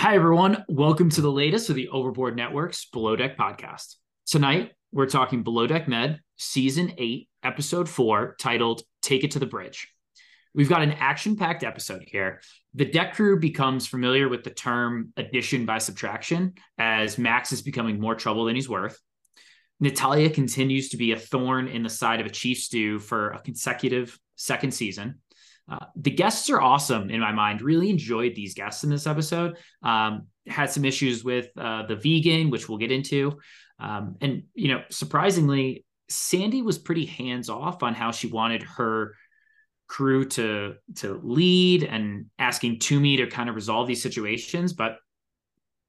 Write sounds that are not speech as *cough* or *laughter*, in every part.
Hi, everyone. Welcome to the latest of the Overboard Network's Below Deck podcast. Tonight, we're talking Below Deck Med, Season 8, Episode 4, titled Take It to the Bridge. We've got an action packed episode here. The deck crew becomes familiar with the term addition by subtraction as Max is becoming more trouble than he's worth. Natalya continues to be a thorn in the side of a chief stew for a consecutive second season. Uh, the guests are awesome in my mind. Really enjoyed these guests in this episode. Um, had some issues with uh, the vegan, which we'll get into. Um, and, you know, surprisingly, Sandy was pretty hands off on how she wanted her crew to to lead and asking Tumi to kind of resolve these situations. But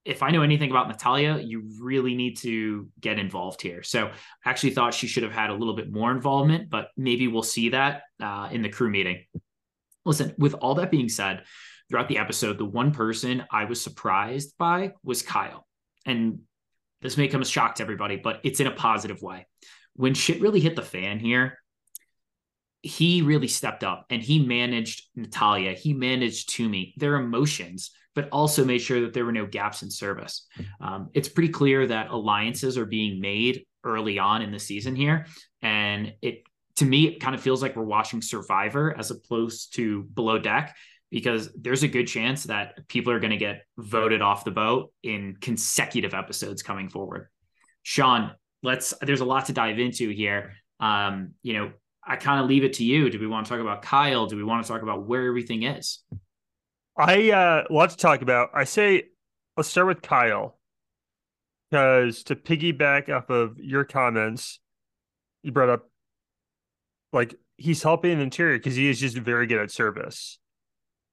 if I know anything about Natalya, you really need to get involved here. So I actually thought she should have had a little bit more involvement, but maybe we'll see that uh, in the crew meeting. Listen, with all that being said, throughout the episode, the one person I was surprised by was Kyle. And this may come as shock to everybody, but it's in a positive way. When shit really hit the fan here, he really stepped up and he managed Natalya, He managed Tumi, their emotions but also made sure that there were no gaps in service. Um, it's pretty clear that alliances are being made early on in the season here. And it, to me, it kind of feels like we're watching Survivor as opposed to Below Deck because there's a good chance that people are going to get voted off the boat in consecutive episodes coming forward. Sean, let's, there's a lot to dive into here. Um, you know, I kind of leave it to you. Do we want to talk about Kyle? Do we want to talk about where everything is? I uh lot to talk about. I say let's start with Kyle. Because to piggyback off of your comments, you brought up like he's helping the interior because he is just very good at service.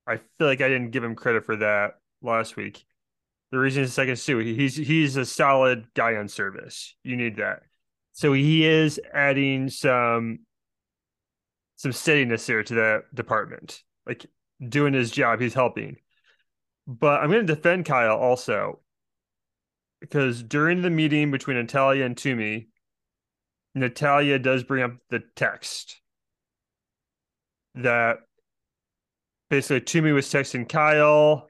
I feel like I didn't give him credit for that last week. The reason is second stew. He's he's a solid guy on service. You need that. So he is adding some some steadiness here to that department. Like doing his job. He's helping. But I'm going to defend Kyle also because during the meeting between Natalya and Tumi, Natalya does bring up the text that basically Tumi was texting Kyle.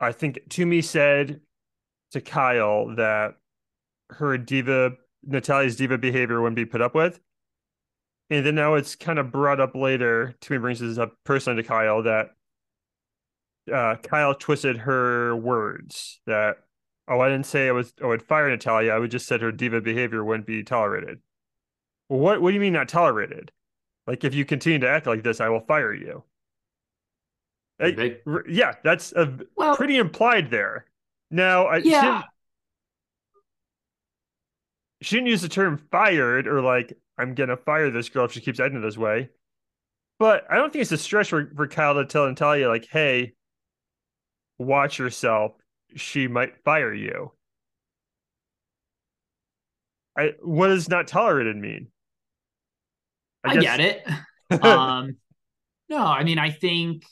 I think Tumi said to Kyle that her diva, Natalya's diva behavior wouldn't be put up with. And then now it's kind of brought up later. Tumi brings this up personally to Kyle that uh, Kyle twisted her words that oh I didn't say I was I would fire Natalya. I would just said her diva behavior wouldn't be tolerated. Well, what what do you mean not tolerated? Like if you continue to act like this, I will fire you. I, yeah, that's a, well, pretty implied there. Now, I yeah. shouldn't, shouldn't use the term fired or like I'm gonna fire this girl if she keeps acting this way. But I don't think it's a stretch for, for Kyle to tell Natalya like, hey, watch yourself. She might fire you. I what does not tolerated mean? I, I get it. *laughs* um no, I mean I think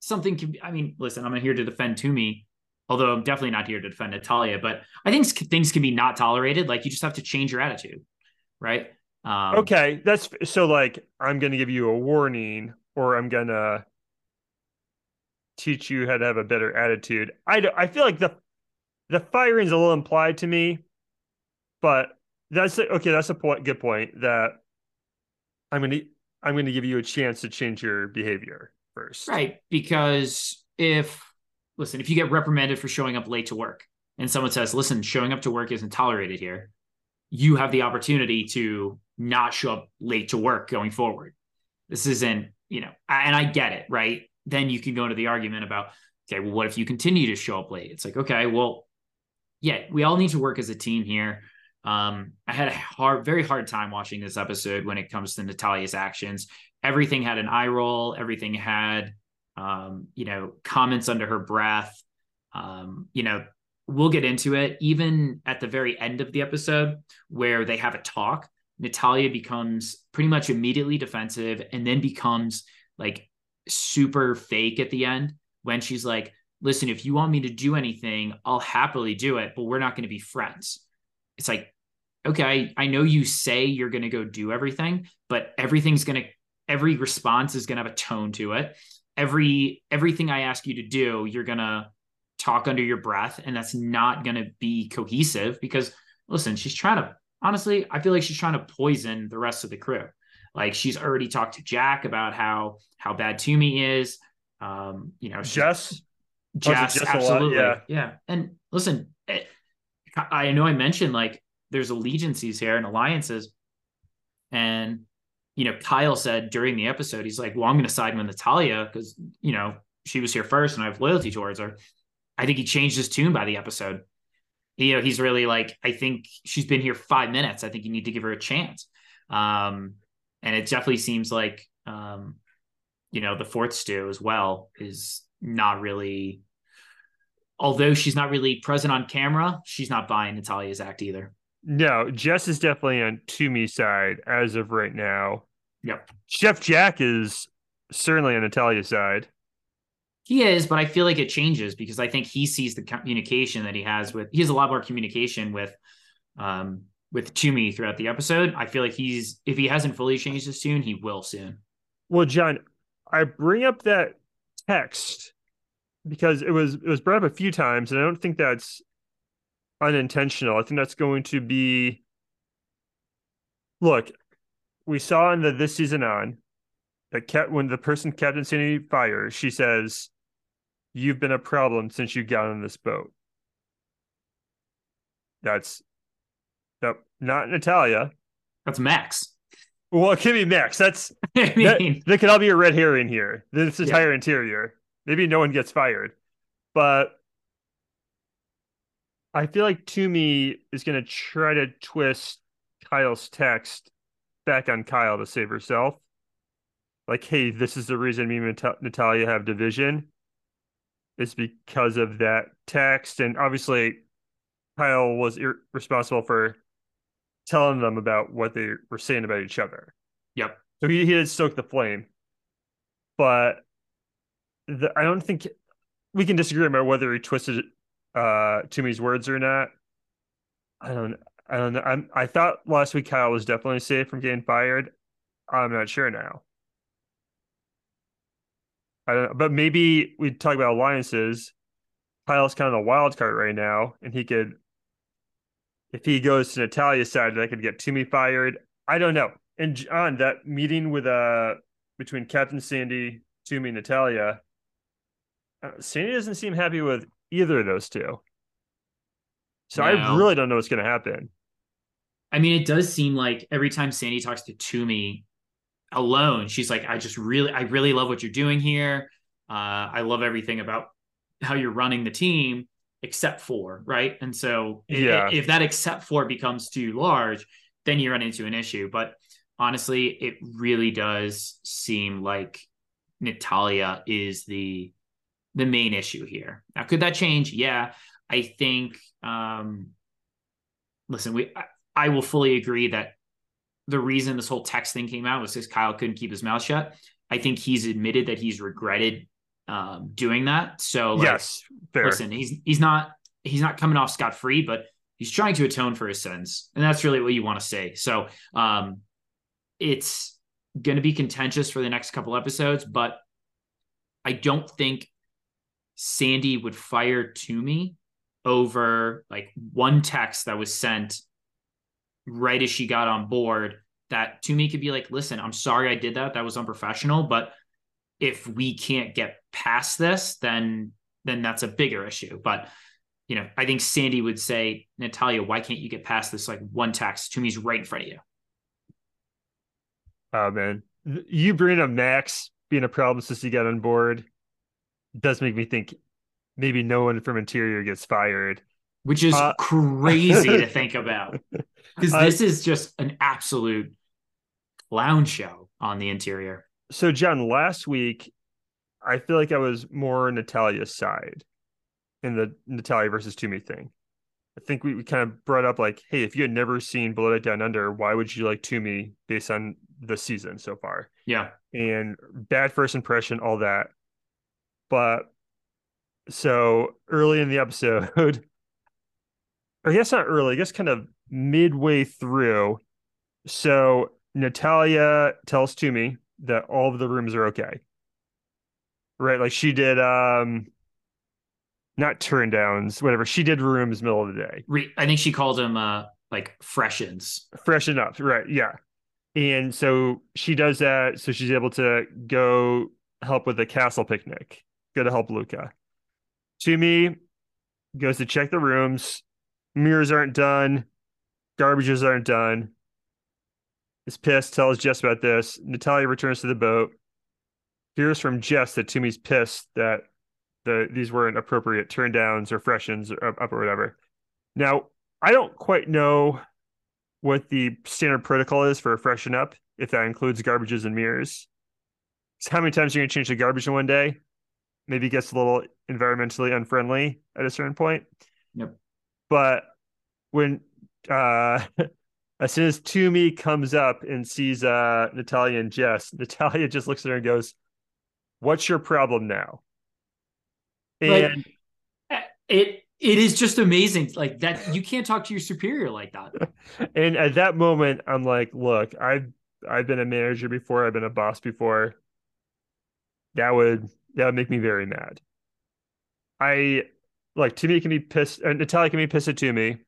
something can be I mean, listen, I'm here to defend Tumi, although I'm definitely not here to defend Natalya, but I think things can be not tolerated. Like you just have to change your attitude, right? Um, okay, that's so like I'm going to give you a warning, or I'm going to teach you how to have a better attitude. I do, I feel like the the firing's a little implied to me, but that's okay. That's a point. Good point. That I'm to I'm to give you a chance to change your behavior first, right? Because if listen, if you get reprimanded for showing up late to work, and someone says, "Listen, showing up to work isn't tolerated here," you have the opportunity to not show up late to work going forward. This isn't, you know, and I get it, right? Then you can go into the argument about, okay, well, what if you continue to show up late? It's like, okay, well, yeah, we all need to work as a team here. Um, I had a hard, very hard time watching this episode when it comes to Natalya's actions. everything had an eye roll, everything had, um, you know, comments under her breath. Um, you know, we'll get into it. Even at the very end of the episode, where they have a talk, Natalya becomes pretty much immediately defensive and then becomes like super fake at the end when she's like, listen, if you want me to do anything, I'll happily do it, but we're not going to be friends. It's like, okay, I know you say you're going to go do everything, but everything's going to, every response is going to have a tone to it. Every, everything I ask you to do, you're going to talk under your breath. And that's not going to be cohesive because listen, she's trying to, honestly, I feel like she's trying to poison the rest of the crew. Like she's already talked to Jack about how, how bad Tumi is. Um, you know, Jess, Jess, absolutely. Yeah. yeah. And listen, it, I know I mentioned like there's allegiances here and alliances. And, you know, Kyle said during the episode, he's like, well, I'm going to side with Natalya because, you know, she was here first and I have loyalty towards her. I think he changed his tune by the episode. You know, he's really like, I think she's been here five minutes. I think you need to give her a chance. Um, and it definitely seems like, um, you know, the fourth stew as well is not really although she's not really present on camera, she's not buying natalya's act either. No, Jess is definitely on Tumi's side as of right now. Yep. Chef Jack is certainly on natalya's side. He is, but I feel like it changes because I think he sees the communication that he has with. He has a lot more communication with, um, with Tumi throughout the episode. I feel like he's if he hasn't fully changed his tune, he will soon. Well, John, I bring up that text because it was it was brought up a few times, and I don't think that's unintentional. I think that's going to be. Look, we saw in the this season on that kept when the person Captain Sandy fires, she says, "You've been a problem since you got on this boat." That's that not Natalya. That's Max. Well, it could be Max. That's *laughs* I mean, that, that could all be a red herring here. This entire yeah. interior. Maybe no one gets fired, but I feel like Tumi is going to try to twist Kyle's text back on Kyle to save herself. Like, hey, this is the reason me and Natalya have division. It's because of that text. And obviously, Kyle was ir- responsible for telling them about what they were saying about each other. Yep. So he, he did stoke the flame. But the, I don't think we can disagree about whether he twisted uh Tumi's words or not. I don't I don't know. I'm, I thought last week Kyle was definitely safe from getting fired. I'm not sure now. I don't know, but maybe we talk about alliances. Kyle's kind of a wild card right now, and he could, if he goes to Natalya's side, that could get Tumi fired. I don't know. And John, that meeting with uh between Captain Sandy, Tumi, Natalya, uh, Sandy doesn't seem happy with either of those two. So no. I really don't know what's going to happen. I mean, it does seem like every time Sandy talks to Tumi alone, she's like, I just really, I really love what you're doing here. Uh, I love everything about how you're running the team, except for, right? And so yeah. if, if that except for becomes too large, then you run into an issue. But honestly, it really does seem like natalya is the the main issue here. Now, could that change? Yeah, I think. Um, listen, we I, I will fully agree that the reason this whole text thing came out was because Kyle couldn't keep his mouth shut. I think he's admitted that he's regretted um, doing that. So like, yes, fair. listen, he's he's not he's not coming off scot free, but he's trying to atone for his sins, and that's really what you want to say. So um, it's going to be contentious for the next couple episodes, but I don't think Sandy would fire Tumi over like one text that was sent right as she got on board that Tumi could be like, listen, I'm sorry I did that. That was unprofessional. But if we can't get past this, then then that's a bigger issue. But you know, I think Sandy would say, Natalya, why can't you get past this like one text? Tumi's right in front of you. Oh man. You bring up Max being a problem since he got on board does make me think maybe no one from interior gets fired which is uh, *laughs* crazy to think about because this is just an absolute clown show on the interior so John, last week, I feel like I was more Natalya's side in the Natalya versus Tumi thing. I think we, we kind of brought up like, hey, if you had never seen Below Deck Down Under, why would you like Tumi based on the season so far? Yeah. And bad first impression, all that. But so early in the episode, *laughs* I guess not early, I guess kind of midway through. So Natalya tells Tumi that all of the rooms are okay. Right? Like she did um not turn downs, whatever. She did rooms middle of the day. Re- I think she called them uh like freshens. Freshen up, right? Yeah. And so she does that, so she's able to go help with the castle picnic. Go to help Luca. Tumi, goes to check the rooms. Mirrors aren't done. Garbages aren't done. Is pissed, tells Jess about this. Natalya returns to the boat. Hears from Jess that Tumi's pissed that the these weren't appropriate turn downs or freshens or up or whatever. Now, I don't quite know what the standard protocol is for a freshen up, if that includes garbages and mirrors. So how many times are you gonna change the garbage in one day? Maybe it gets a little environmentally unfriendly at a certain point. Yep. But when uh *laughs* as soon as Tumi comes up and sees uh Natalya and Jess, *laughs* Natalya just looks at her and goes, What's your problem now? And like, it it is just amazing like that you can't talk to your superior like that. *laughs* And at that moment i'm like look i've i've been a manager before i've been a boss before. That would that would make me very mad. I like Tumi can be pissed and natalya can be pissed at Tumi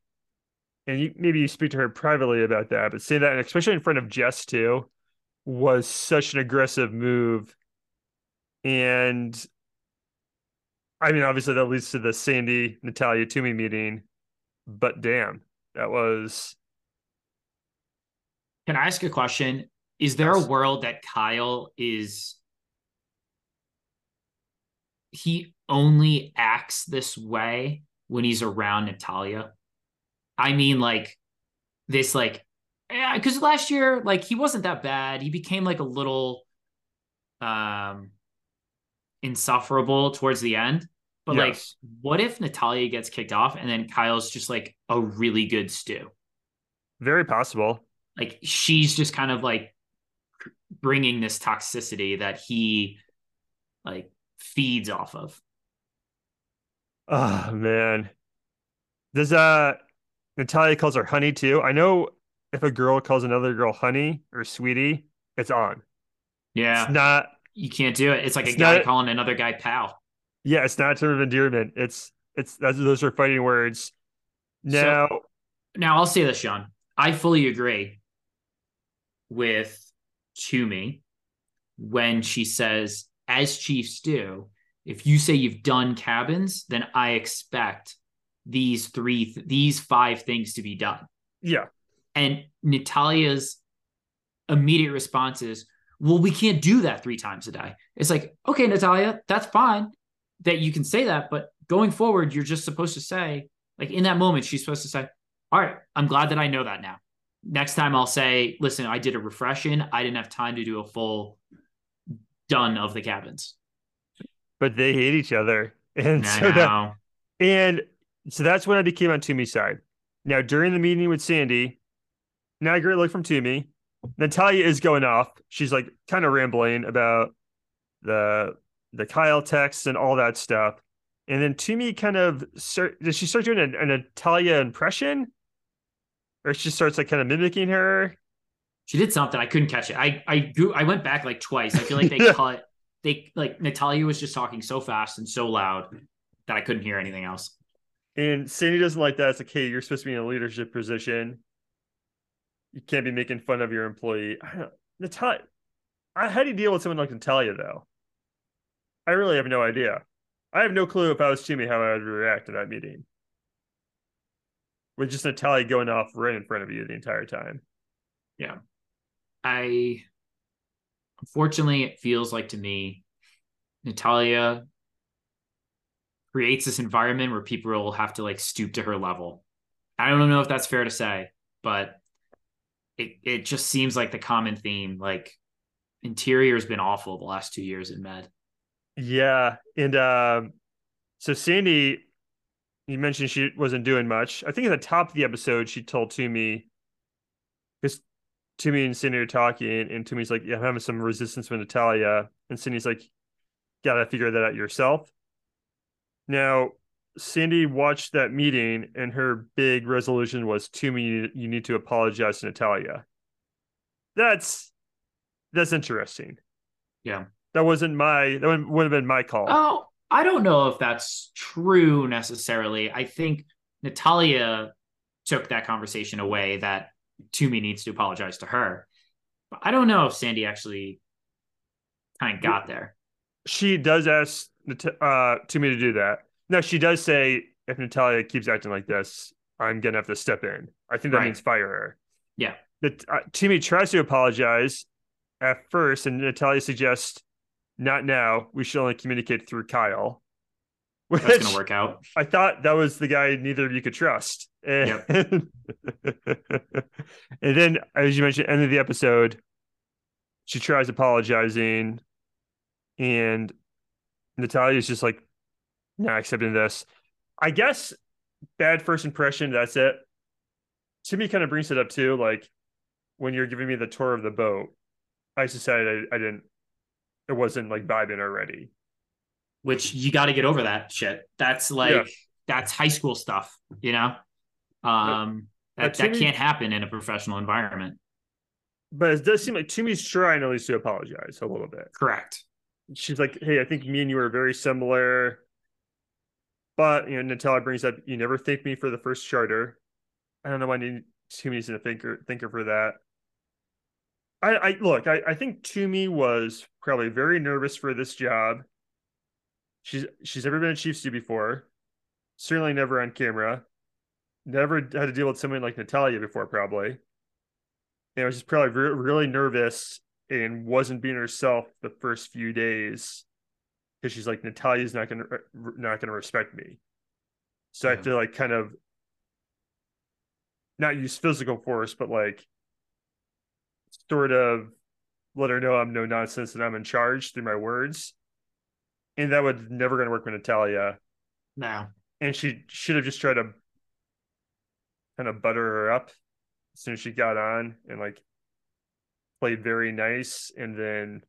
and you maybe you speak to her privately about that but saying that and especially in front of jess too was such an aggressive move and I mean, obviously that leads to the Sandy Natalya Tumi meeting, but damn, that was. Can I ask a question? Is there yes. a world that Kyle is he only acts this way when he's around Natalya? I mean, like this, like, yeah, because last year, like, he wasn't that bad. He became like a little um insufferable towards the end. But yes. like, what if Natalya gets kicked off and then Kyle's just like a really good stew? Very possible. Like she's just kind of like bringing this toxicity that he like feeds off of. Oh man. Does uh Natalya calls her honey too? I know if a girl calls another girl honey or sweetie, it's on. Yeah. It's not you can't do it. It's like it's a guy not, calling another guy pal. Yeah, it's not a term of endearment. It's it's that's, those are fighting words. Now, so, now I'll say this, Sean. I fully agree with Tumi when she says, as chiefs do, if you say you've done cabins, then I expect these three, these five things to be done. Yeah. And Natalya's immediate response is, well, we can't do that three times a day. It's like, okay, Natalya, that's fine that you can say that, but going forward, you're just supposed to say, like in that moment, she's supposed to say, All right, I'm glad that I know that now. Next time I'll say, listen, I did a refreshing. I didn't have time to do a full done of the cabins. But they hate each other. And I so know. that and so that's when I became on Tumi's side. Now during the meeting with Sandy, now a great look from Tumi. Natalya is going off. She's like kind of rambling about the the Kyle text and all that stuff. And then Tumi kind of start, does she start doing an, an Natalya impression? Or she starts like kind of mimicking her? She did something. I couldn't catch it. I I I went back like twice. I feel like *laughs* they yeah. cut they like Natalya was just talking so fast and so loud that I couldn't hear anything else. And Sandy doesn't like that. It's like, hey, you're supposed to be in a leadership position. You can't be making fun of your employee. I don't Natalya. How do you deal with someone like Natalya though? I really have no idea. I have no clue if I was Tumi how I would react to that meeting. With just Natalya going off right in front of you the entire time. Yeah. I unfortunately it feels like to me Natalya creates this environment where people will have to like stoop to her level. I don't know if that's fair to say, but it it just seems like the common theme. Like interior has been awful the last two years in med. Yeah, and um, so Sandy, you mentioned she wasn't doing much. I think at the top of the episode, she told Tumi because Tumi and Sandy are talking, and Tumi's like, "Yeah, I'm having some resistance with Natalya," and Sandy's like, "Gotta figure that out yourself." Now, Sandy watched that meeting, and her big resolution was, to me, you need to apologize to Natalya. That's that's interesting. Yeah, that wasn't my that would have been my call. Oh, I don't know if that's true necessarily. I think Natalya took that conversation away that Tumi needs to apologize to her. But I don't know if Sandy actually kind of got there. She does ask uh, me, to do that. No, she does say if Natalya keeps acting like this, I'm gonna have to step in. I think that right. means fire her. Yeah. But uh, Tumi tries to apologize at first, and Natalya suggests, "Not now. We should only communicate through Kyle." Which That's gonna work out. I thought that was the guy neither of you could trust. And, yep. *laughs* and then, as you mentioned, end of the episode, she tries apologizing, and Natalya's just like not accepting this. I guess bad first impression. That's it. Tumi, kind of brings it up too. Like when you're giving me the tour of the boat, I decided I, I didn't. It wasn't like vibing already. Which you got to get over that shit. That's like yeah. that's high school stuff, you know. Um, but, that that can't happen in a professional environment. But it does seem like Tumi's trying at least to apologize a little bit. Correct. She's like, "Hey, I think me and you are very similar." But you know, Natalya brings up, "You never thank me for the first charter." I don't know why Tumi's a thinker thinker for that. I, I look, I, I think Tumi was probably very nervous for this job. She's she's never been a chief stew before, certainly never on camera, never had to deal with someone like Natalya before, probably. And I was just probably re- really nervous and wasn't being herself the first few days because she's like Natalya's not gonna not gonna respect me. So yeah. I mm-hmm. have to like kind of not use physical force, but like sort of let her know I'm no nonsense and I'm in charge through my words. And that would never gonna work with Natalya. No. And she should have just tried to kind of butter her up as soon as she got on and like played very nice. And then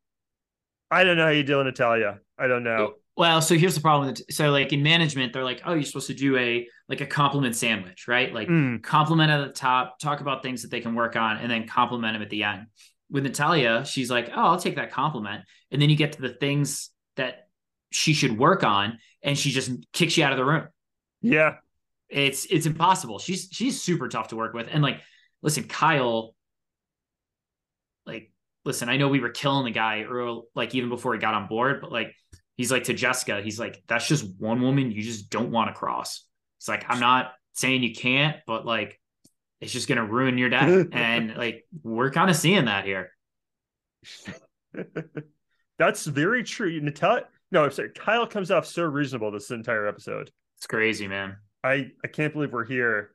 I don't know how you deal with Natalya. I don't know. Well, so here's the problem. So, like in management, they're like, "Oh, you're supposed to do a like a compliment sandwich, right? Like mm. compliment at the top, talk about things that they can work on, and then compliment them at the end." With Natalya, she's like, "Oh, I'll take that compliment," and then you get to the things that she should work on, and she just kicks you out of the room. Yeah, it's it's impossible. She's she's super tough to work with, and like, listen, Kyle, listen, I know we were killing the guy early, like even before he got on board, but like he's like to Jessica, he's like, that's just one woman you just don't want to cross. It's like, I'm not saying you can't, but like, it's just going to ruin your day. *laughs* and like, we're kind of seeing that here. *laughs* that's very true. Natalya, no, I'm sorry. Kyle comes off so reasonable this entire episode. It's crazy, man. I, I can't believe we're here.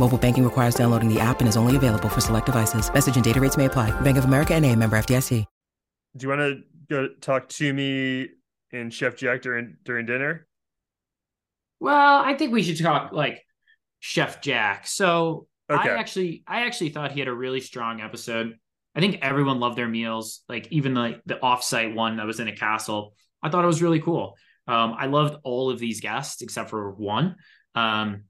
Mobile banking requires downloading the app and is only available for select devices. Message and data rates may apply. Bank of America and a member FDIC. Do you want to go talk to me and Chef Jack during, during dinner? Well, I think we should talk like Chef Jack. So okay. I actually, I actually thought he had a really strong episode. I think everyone loved their meals, like even the the offsite one that was in a castle. I thought it was really cool. Um, I loved all of these guests except for one. Um,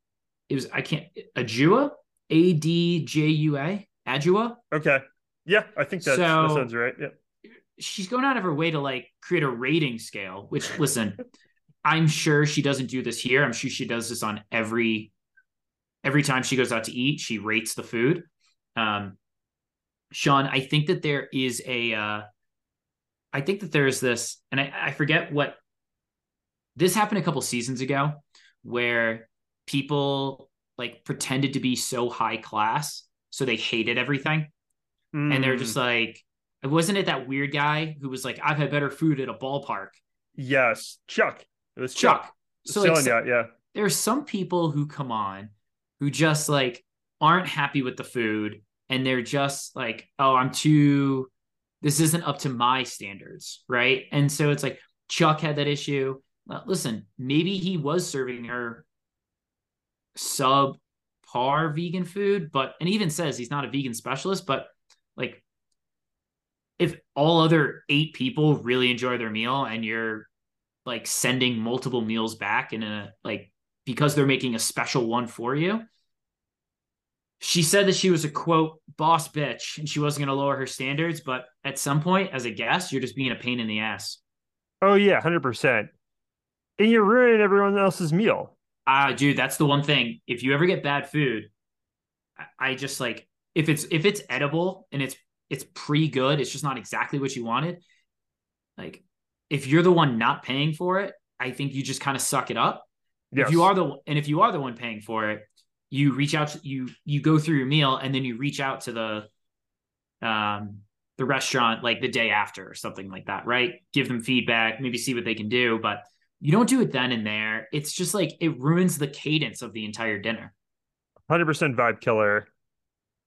it was I can't Adjua, A D J U A, Adjua. Okay, yeah, I think that, so, that sounds right. Yeah, she's going out of her way to like create a rating scale. Which listen, *laughs* I'm sure she doesn't do this here. I'm sure she does this on every every time she goes out to eat. She rates the food. Um, Sean, I think that there is a. Uh, I think that there's this, and I, I forget what this happened a couple seasons ago. where people like pretended to be so high class, so they hated everything, mm. and they're just Hmm. like, wasn't it that weird guy who was like, I've had better food at a ballpark, yes, Chuck. It was Chuck. Chuck. So like, selling so- that, yeah. there's some people who come on who just like aren't happy with the food and they're just like oh i'm too this isn't up to my standards right and so it's like chuck had that issue listen maybe he was serving her sub par vegan food but and even says he's not a vegan specialist but like if all other eight people really enjoy their meal and you're like sending multiple meals back in a like because they're making a special one for you. She said that she was a quote boss bitch and she wasn't going to lower her standards, but at some point, as a guest, you're just being a pain in the ass. Oh yeah, hundred percent. And you're ruining everyone else's meal. Ah, dude, that's the one thing. If you ever get bad food, I, I just like if it's if it's edible and it's it's pretty good, it's just not exactly what you wanted. Like if you're the one not paying for it, I think you just kind of suck it up. Yes. if you are the and if you are the one paying for it you reach out to you you go through your meal and then you reach out to the um the restaurant like the day after or something like that right give them feedback maybe see what they can do but you don't do it then and there it's just like it ruins the cadence of the entire dinner hundred percent vibe killer.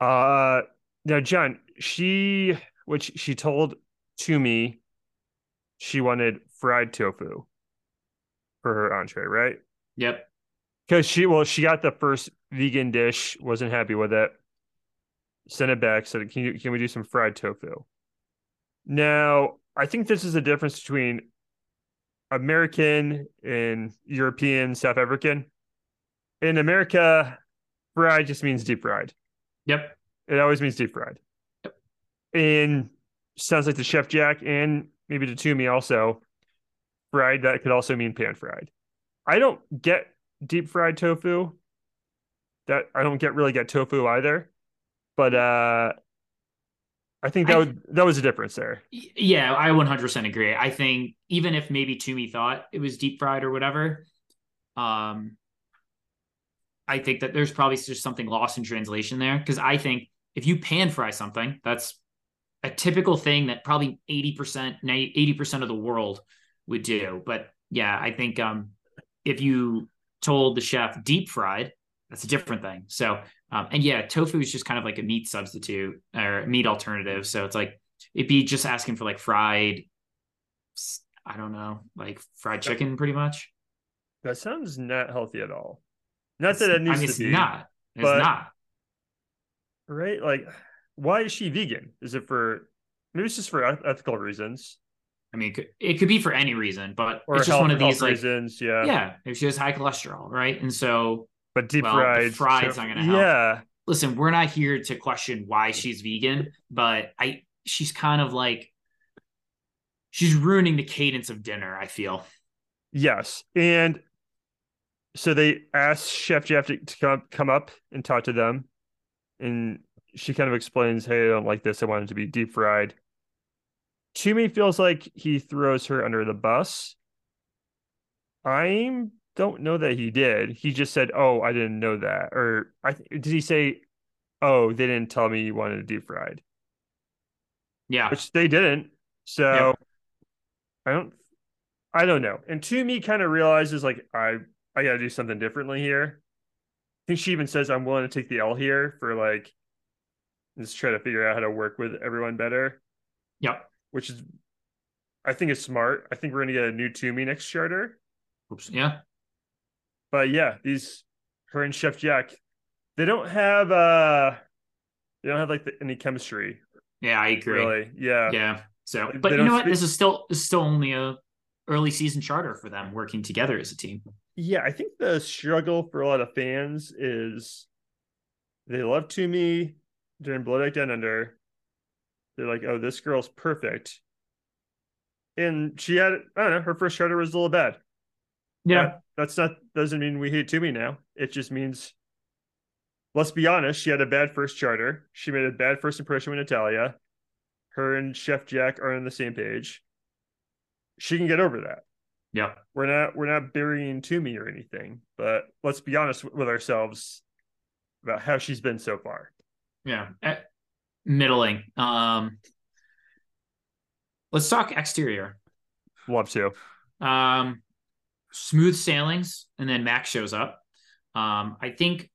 Uh, now John, she which she told to me, she wanted fried tofu for her entree, right? yep Because she well, she got the first vegan dish, wasn't happy with it, sent it back, said, "Can you can we do some fried tofu?" Now, I think this is the difference between American and European, South African. In America, fried just means deep fried. yep It always means deep fried. Yep. And sounds like the Chef Jack and maybe the Tumi also fried. That could also mean pan fried. I don't get deep fried tofu. That I don't get really get tofu either. But uh I think that I- would that was a difference there. Yeah i 100% agree. I think even if maybe Tumi thought it was deep fried or whatever um i think that there's probably just something lost in translation there. Because i think if you pan fry something that's a typical thing that probably 80% 80% of the world would do. But yeah i think um if you told the chef deep fried that's a different thing so um and yeah tofu is just kind of like a meat substitute or meat alternative so it's like it'd be just asking for like fried I don't know like fried chicken pretty much That sounds not healthy at all. Not that it I needs mean, to it's be, not it's but- not right? Like, why is she vegan? Is it for maybe it's just for ethical reasons i mean it could, it could be for any reason but or it's just health, one of these like reasons? Yeah, yeah if she has high cholesterol right and so But deep Well, fried, fried's not gonna help. Yeah, listen, we're not here to question why she's vegan, but I she's kind of like she's ruining the cadence of dinner, I feel. yes, and so they asked Chef Jeff to, to come come up and talk to them, and she kind of explains, "Hey, I don't like this. I want it to be deep fried." Tumi, feels like he throws her under the bus. I don't know that he did. He just said, "Oh, I didn't know that," or I th- did he say, "Oh, they didn't tell me you wanted it deep fried," Yeah. which they didn't. So I don't, I don't know. And Tumi, kind of realizes like I I got to do something differently here. I think she even says I'm willing to take the L here for like just try to figure out how to work with everyone better, Yep. which is I think is smart. I think we're gonna get a new Tumi next charter. Oops. Yeah. But yeah, these her and Chef Jack, they don't have uh they don't have like the, any chemistry Yeah, I agree. really. Yeah. Yeah. So, but you know what? speak- This is still this is still only a early season charter for them working together as a team. Yeah, I think the struggle for a lot of fans is they love Tumi during Below Deck Down Under. They're like, oh, this girl's perfect. And she had, I don't know, her first charter was a little bad. That- that's not, doesn't mean we hate Tumi now. It just means, let's be honest, she had a bad first charter. She made a bad first impression with Natalya. Her and Chef Jack are on the same page. She can get over that. Yeah. We're not we're not burying Tumi or anything, but let's be honest with ourselves about how she's been so far. Yeah. Eh, middling. Um let's talk exterior. Love to. Um smooth sailings, and then Max shows up. Um, I think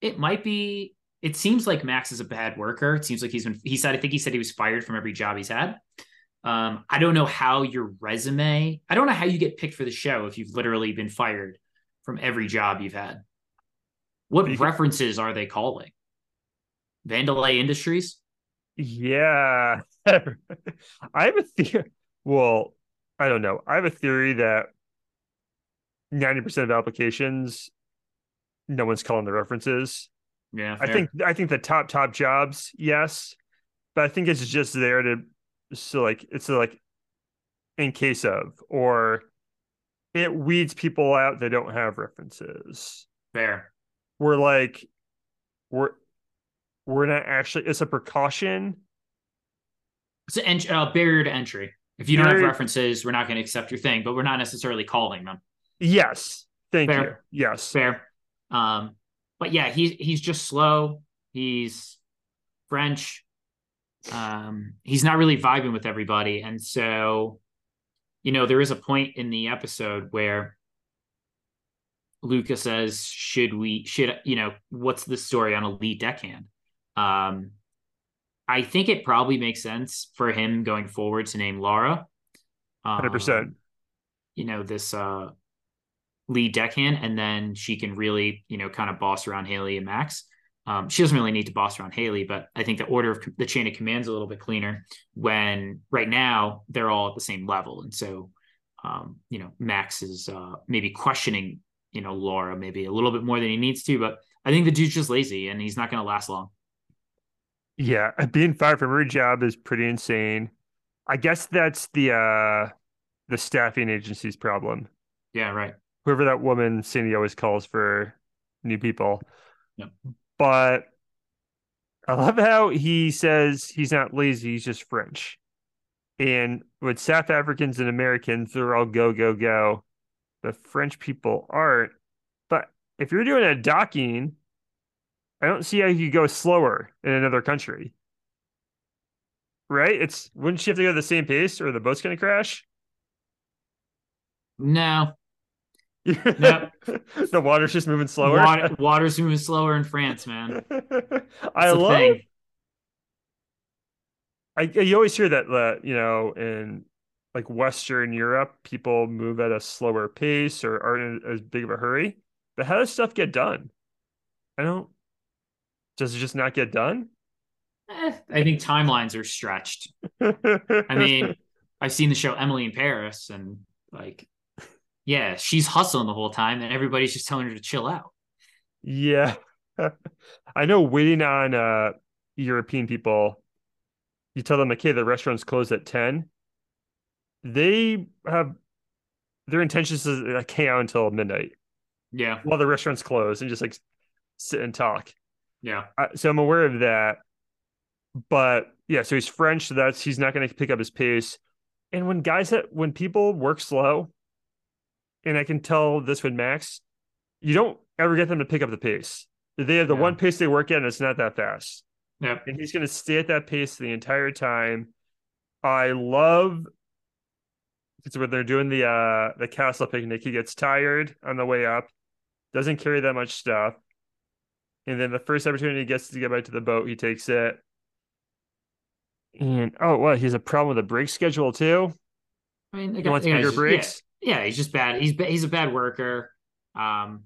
it might be it seems like Max is a bad worker. It seems like he's been he said I think he said he was fired from every job he's had. Um, I don't know how your resume, I don't know how you get picked for the show if you've literally been fired from every job you've had. What You- references are they calling? Vandelay Industries? Yeah. *laughs* I have a theory. Well, I don't know. I have a theory that 90% of applications, no one's calling the references. Yeah. I think I think the top top jobs, yes. But I think it's just there to so like it's like in case of or it weeds people out that don't have references. fair. We're like we're we're not actually it's a precaution It's an ent- uh, barrier to entry. If you don't have references, we're not going to accept your thing, but we're not necessarily calling them. Yes. Thank Fair. you. Yes. Fair. Um, but yeah, he's he's just slow. He's French. Um, he's not really vibing with everybody, and so you know there is a point in the episode where Luca says, "Should we? Should you know? What's the story on a lead deckhand?" Um, I think it probably makes sense for him going forward to name Laura. Hundred percent. Um, You know this uh lead deckhand, and then she can really, you know, kind of boss around Haley and Max. Um, she doesn't really need to boss around Haley, but I think the order of the chain of command is a little bit cleaner when right now they're all at the same level. And so, um, you know, Max is uh, maybe questioning, you know, Laura maybe a little bit more than he needs to, but I think the dude's just lazy and he's not going to last long. Yeah, being fired from every job is pretty insane. I guess that's the uh the staffing agency's problem. Yeah, right. Whoever that woman Cindy always calls for new people. Yep. But I love how he says he's not lazy, he's just French. And with South Africans and Americans, they're all go, go, go. The French people aren't. But if you're doing a docking, I don't see how you could go slower in another country. Right? It's wouldn't you have to go the same pace or the boat's gonna crash? No, *laughs* the water's just moving slower. water, water's moving slower in France, man. *laughs* I love thing. I you always hear that uh, you know in like Western Europe people move at a slower pace or aren't in as big of a hurry. But how does stuff get done? I don't. Does it just not get done? Eh, I think timelines are stretched. *laughs* I mean, I've seen the show Emily in Paris, and like, yeah, she's hustling the whole time, and everybody's just telling her to chill out. yeah, *laughs* I know. Waiting on uh European people, you tell them, okay, the restaurant's closed at ten. They have their intentions is to hang out until midnight Yeah, while the restaurant's closed and just like sit and talk. yeah, Uh, so I'm aware of that. But yeah, so he's French, so that's he's not going to pick up his pace. And when guys that when people work slow, and I can tell this with Max, you don't ever get them to pick up the pace. They have the Yeah. one pace they work at, and it's not that fast. yeah. And he's going to stay at that pace the entire time. I love it's when they're doing the uh the castle picnic. He gets tired on the way up, doesn't carry that much stuff, and then the first opportunity he gets to get back to the boat, he takes it. And oh, what? He has a problem with the break schedule too. I mean, the He wants bigger breaks. Yeah, yeah, he's just bad. He's he's a bad worker. Um,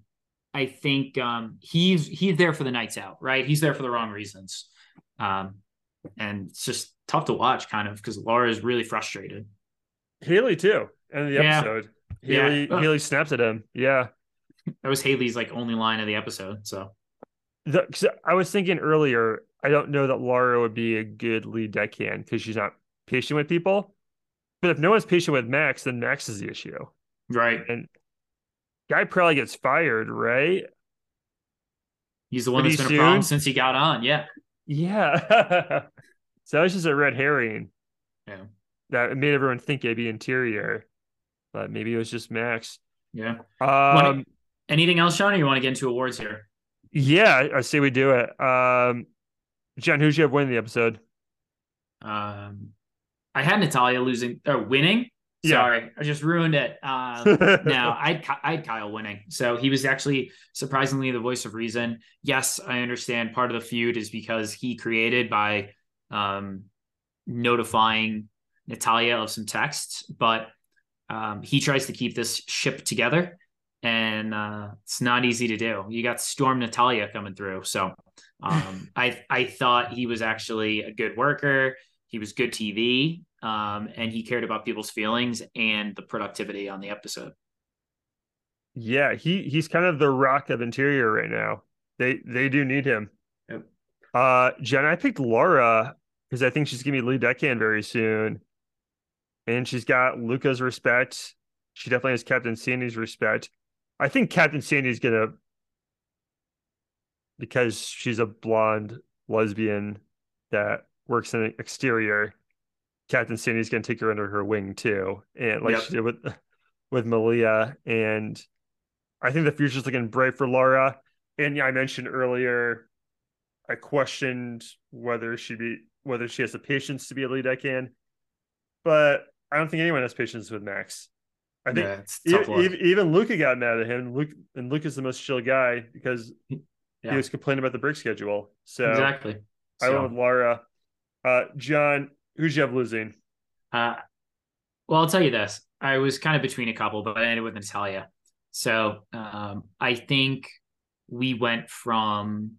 I think um he's he's there for the nights out, right? He's there for the wrong reasons. Um, and it's just tough to watch, kind of, because Laura is really frustrated. Haley too. In the episode, Yeah. Haley Uh. Haley snaps at him. Yeah. That was Haley's like only line of the episode. So The, I was thinking earlier, I don't know that Laura would be a good lead deckhand because she's not patient with people. But if no one's patient with Max, then Max is the issue. right, And guy probably gets fired, right? he's the one Pretty that's been a problem since he got on. Yeah, Yeah. *laughs* so that was just a red herring yeah, that made everyone think it'd be interior. but maybe it was just Max. Yeah. Um, Anything else, Sean? Or you want to get into awards here? yeah, I say we do it. Um, John, who'd you have winning the episode? Um, I had Natalya losing or winning. Yeah. Sorry, I just ruined it. Um, *laughs* no, I I had Kyle winning. So he was actually surprisingly the voice of reason. Yes, I understand part of the feud is because he created by um, notifying Natalya of some texts, but um, he tries to keep this ship together, and uh, it's not easy to do. You got Storm Natalya coming through, so *laughs* um, I I thought he was actually a good worker. He was good TV, um, and he cared about people's feelings and the productivity on the episode. Yeah, he he's kind of the rock of interior right now. They they do need him. Yep. Uh Jen, I picked Laura because I think she's gonna be lead deckhand very soon. And she's got Luca's respect. She definitely has Captain Sandy's respect. I think Captain Sandy's gonna because she's a blonde lesbian that works in the exterior. Captain Sandy's gonna take her under her wing too, and like Yep. she did with *laughs* with Malia. And I think the future's looking bright for Laura. And yeah, I mentioned earlier, I questioned whether she be whether she has the patience to be a lead deckhand, but I don't think anyone has patience with Max. I think Yeah, even, even, Luca got mad at him. Luke and Luke is the most chill guy because Yeah. he was complaining about the break schedule. So exactly. I So, went with Laura. Uh, John, who'd you have losing? uh, well, I'll tell you this. I was kind of between a couple, but I ended with Natalya. So um, I think we went from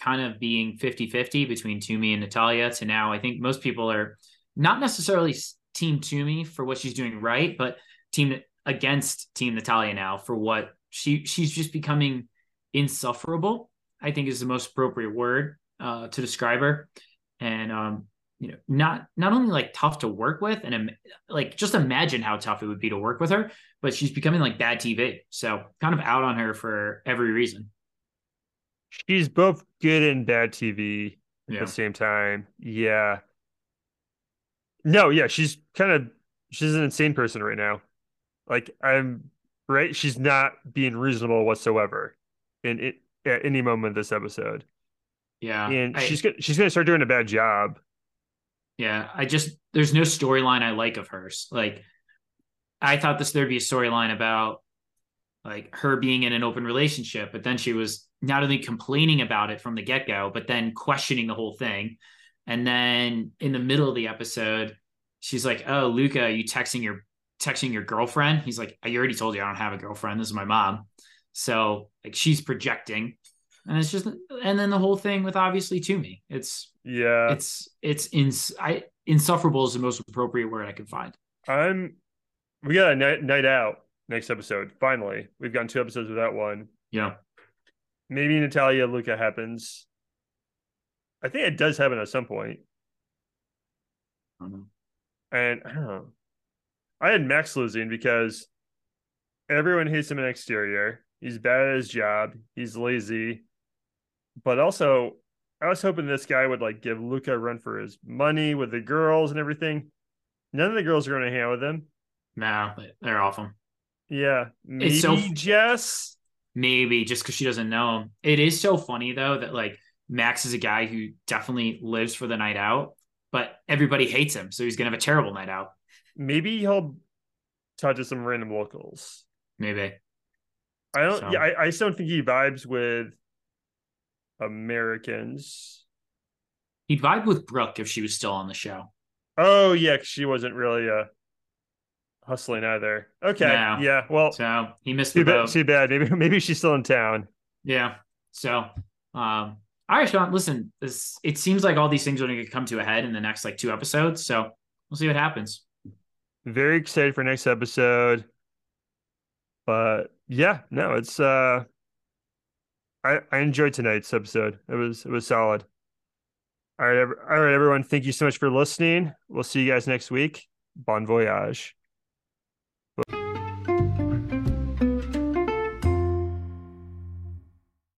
kind of being 50 50 between Tumi and Natalya to now I think most people are not necessarily team Tumi for what she's doing right, but team against team Natalya now for what she she's just becoming insufferable. I think is the most appropriate word uh, to describe her, and um, you know, not not only like tough to work with, and like just imagine how tough it would be to work with her, but she's becoming like bad TV. So kind of out on her for every reason. She's both good and bad TV at Yeah. the same time. Yeah. No, yeah, she's kind of she's an insane person right now. Like I'm right, she's not being reasonable whatsoever in it at any moment of this episode. Yeah, and I- she's gonna she's gonna start doing a bad job. Yeah, I just there's no storyline I like of hers. Like I thought this there'd be a storyline about like her being in an open relationship, but then she was not only complaining about it from the get-go, but then questioning the whole thing. And then in the middle of the episode, she's like, "Oh, Luca, are you texting your texting your girlfriend?" He's like, "I already told you I don't have a girlfriend. This is my mom." So like she's projecting, and it's just and then the whole thing with obviously Tumi It's Yeah, it's it's ins I insufferable is the most appropriate word I can find. I'm. We got a night night out next episode. Finally, we've gotten two episodes without one. Yeah. Maybe Natalya Luca happens. I think it does happen at some point. I don't know. And I don't know. I had Max losing because everyone hates him in exterior. He's bad at his job. He's lazy. But also, I was hoping this guy would like give Luca a run for his money with the girls and everything. None of the girls are going to hang out with him. No, they're awful. Yeah, maybe It's so- Jess. Maybe just because she doesn't know him. It is so funny though that like Max is a guy who definitely lives for the night out, but everybody hates him, so he's gonna have a terrible night out. Maybe he'll talk to some random locals. Maybe. I don't. So- Yeah, I, I just don't think he vibes with Americans. He'd vibe with Brooke if she was still on the show. Oh yeah, she wasn't really uh hustling either. Okay, No. yeah. Well, So he missed the too bad. Too bad. Maybe *laughs* maybe she's still in town. Yeah. So, um, all right, Sean. Listen, this it seems like all these things are going to come to a head in the next like two episodes. So we'll see what happens. Very excited for next episode. But yeah, no, it's uh, I I enjoyed tonight's episode. It was it was solid. All right, all right, everyone. Thank you so much for listening. We'll see you guys next week. Bon voyage.